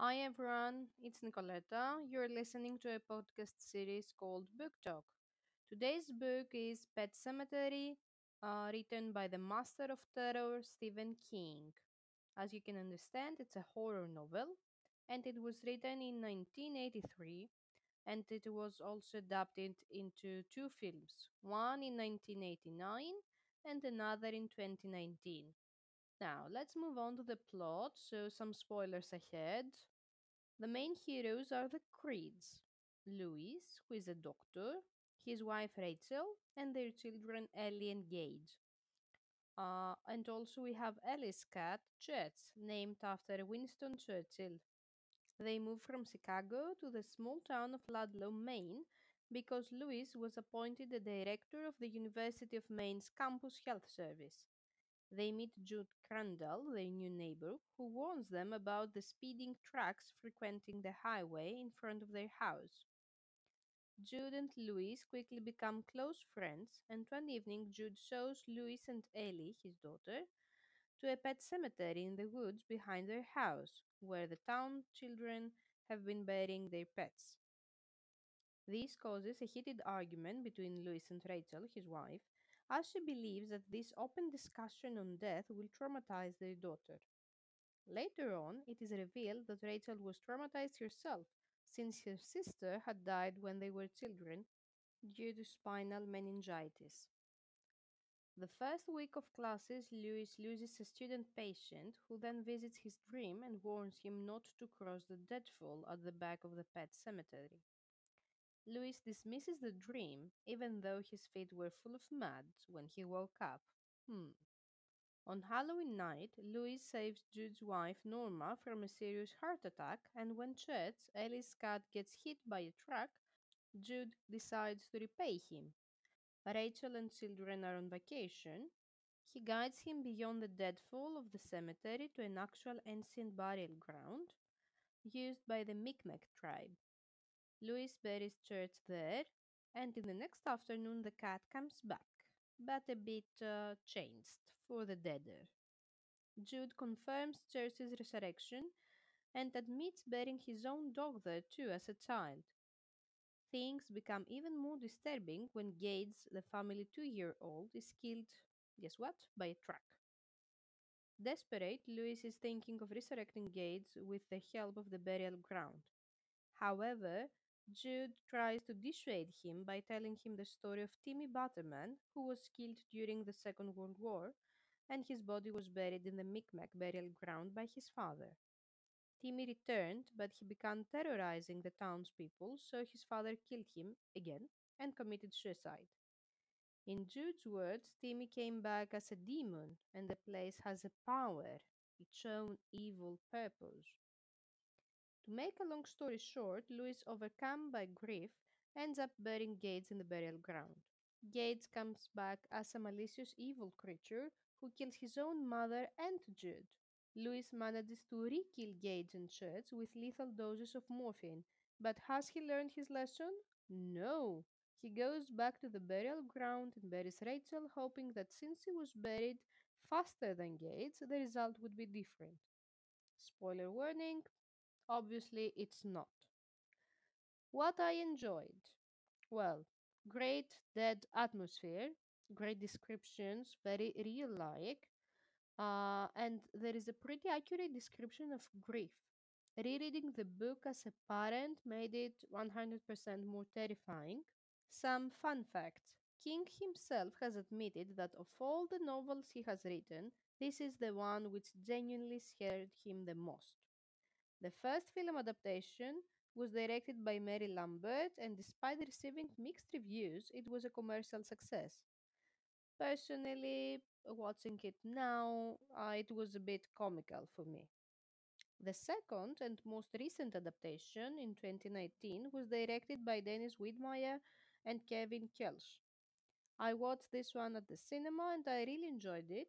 Hi everyone, it's Nicoletta. You're listening to a podcast series called Book Talk. Today's book is Pet Sematary, uh, written by the master of terror Stephen King. As you can understand, it's a horror novel and it was written in 1983 and it was also adapted into two films, one in 1989 and another in 2019. Now, let's move on to the plot, so some spoilers ahead. The main heroes are the Creeds Louis, who is a doctor, his wife Rachel, and their children Ellie and Gage. Uh, and also, we have Ellie's cat, Chet, named after Winston Churchill. They moved from Chicago to the small town of Ludlow, Maine, because Louis was appointed the director of the University of Maine's Campus Health Service. They meet Jude Crandall, their new neighbor, who warns them about the speeding trucks frequenting the highway in front of their house. Jude and Louise quickly become close friends, and one evening Jude shows Louise and Ellie, his daughter, to a pet cemetery in the woods behind their house, where the town children have been burying their pets. This causes a heated argument between Louis and Rachel, his wife, as she believes that this open discussion on death will traumatize their daughter. Later on, it is revealed that Rachel was traumatized herself, since her sister had died when they were children due to spinal meningitis. The first week of classes, Louis loses a student patient who then visits his dream and warns him not to cross the deadfall at the back of the pet cemetery. Louis dismisses the dream, even though his feet were full of mud when he woke up. Hmm. On Halloween night, Louis saves Jude's wife Norma from a serious heart attack, and when Chet, Ellie's cat, gets hit by a truck, Jude decides to repay him. Rachel and children are on vacation. He guides him beyond the deadfall of the cemetery to an actual ancient burial ground used by the Micmac tribe. Louis buries Church there, and in the next afternoon the cat comes back, but a bit uh, changed for the deader. Jude confirms Church's resurrection and admits burying his own dog there too as a child. Things become even more disturbing when Gates, the family two year old, is killed, guess what, by a truck. Desperate, Louis is thinking of resurrecting Gates with the help of the burial ground. However, Jude tries to dissuade him by telling him the story of Timmy Baterman, who was killed during the Second World War, and his body was buried in the Micmac burial ground by his father. Timmy returned, but he began terrorizing the townspeople, so his father killed him again and committed suicide. In Jude's words, Timmy came back as a demon, and the place has a power, its own evil purpose. To make a long story short, Louis, overcome by grief, ends up burying Gates in the burial ground. Gates comes back as a malicious evil creature who kills his own mother and Jude. Louis manages to re-kill Gates and Church with lethal doses of morphine, but has he learned his lesson? No. He goes back to the burial ground and buries Rachel, hoping that since he was buried faster than Gates, the result would be different. Spoiler warning, Obviously, it's not. What I enjoyed? Well, great dead atmosphere, great descriptions, very real like, uh, and there is a pretty accurate description of grief. Rereading the book as a parent made it 100% more terrifying. Some fun facts. King himself has admitted that of all the novels he has written, this is the one which genuinely scared him the most. The first film adaptation was directed by Mary Lambert, and despite receiving mixed reviews, it was a commercial success. Personally, watching it now, uh, it was a bit comical for me. The second and most recent adaptation in 2019 was directed by Dennis Widmyer and Kevin Kölsch. I watched this one at the cinema and I really enjoyed it.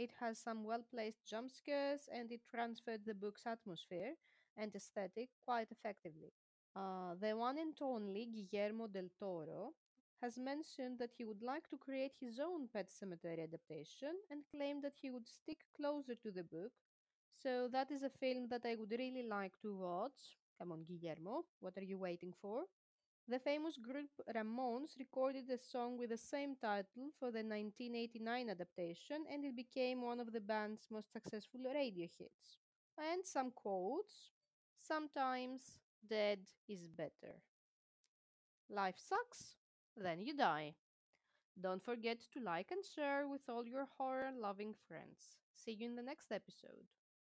It has some well placed jump scares and it transferred the book's atmosphere and aesthetic quite effectively. Uh, the one and only Guillermo del Toro has mentioned that he would like to create his own Pet Sematary adaptation and claimed that he would stick closer to the book So that is a film that I would really like to watch. Come on, Guillermo, what are you waiting for? The famous group Ramones recorded a song with the same title for the 1989 adaptation, and it became one of the band's most successful radio hits. And some quotes Sometimes dead is better. Life sucks, then you die. Don't forget to like and share with all your horror loving friends. See you in the next episode.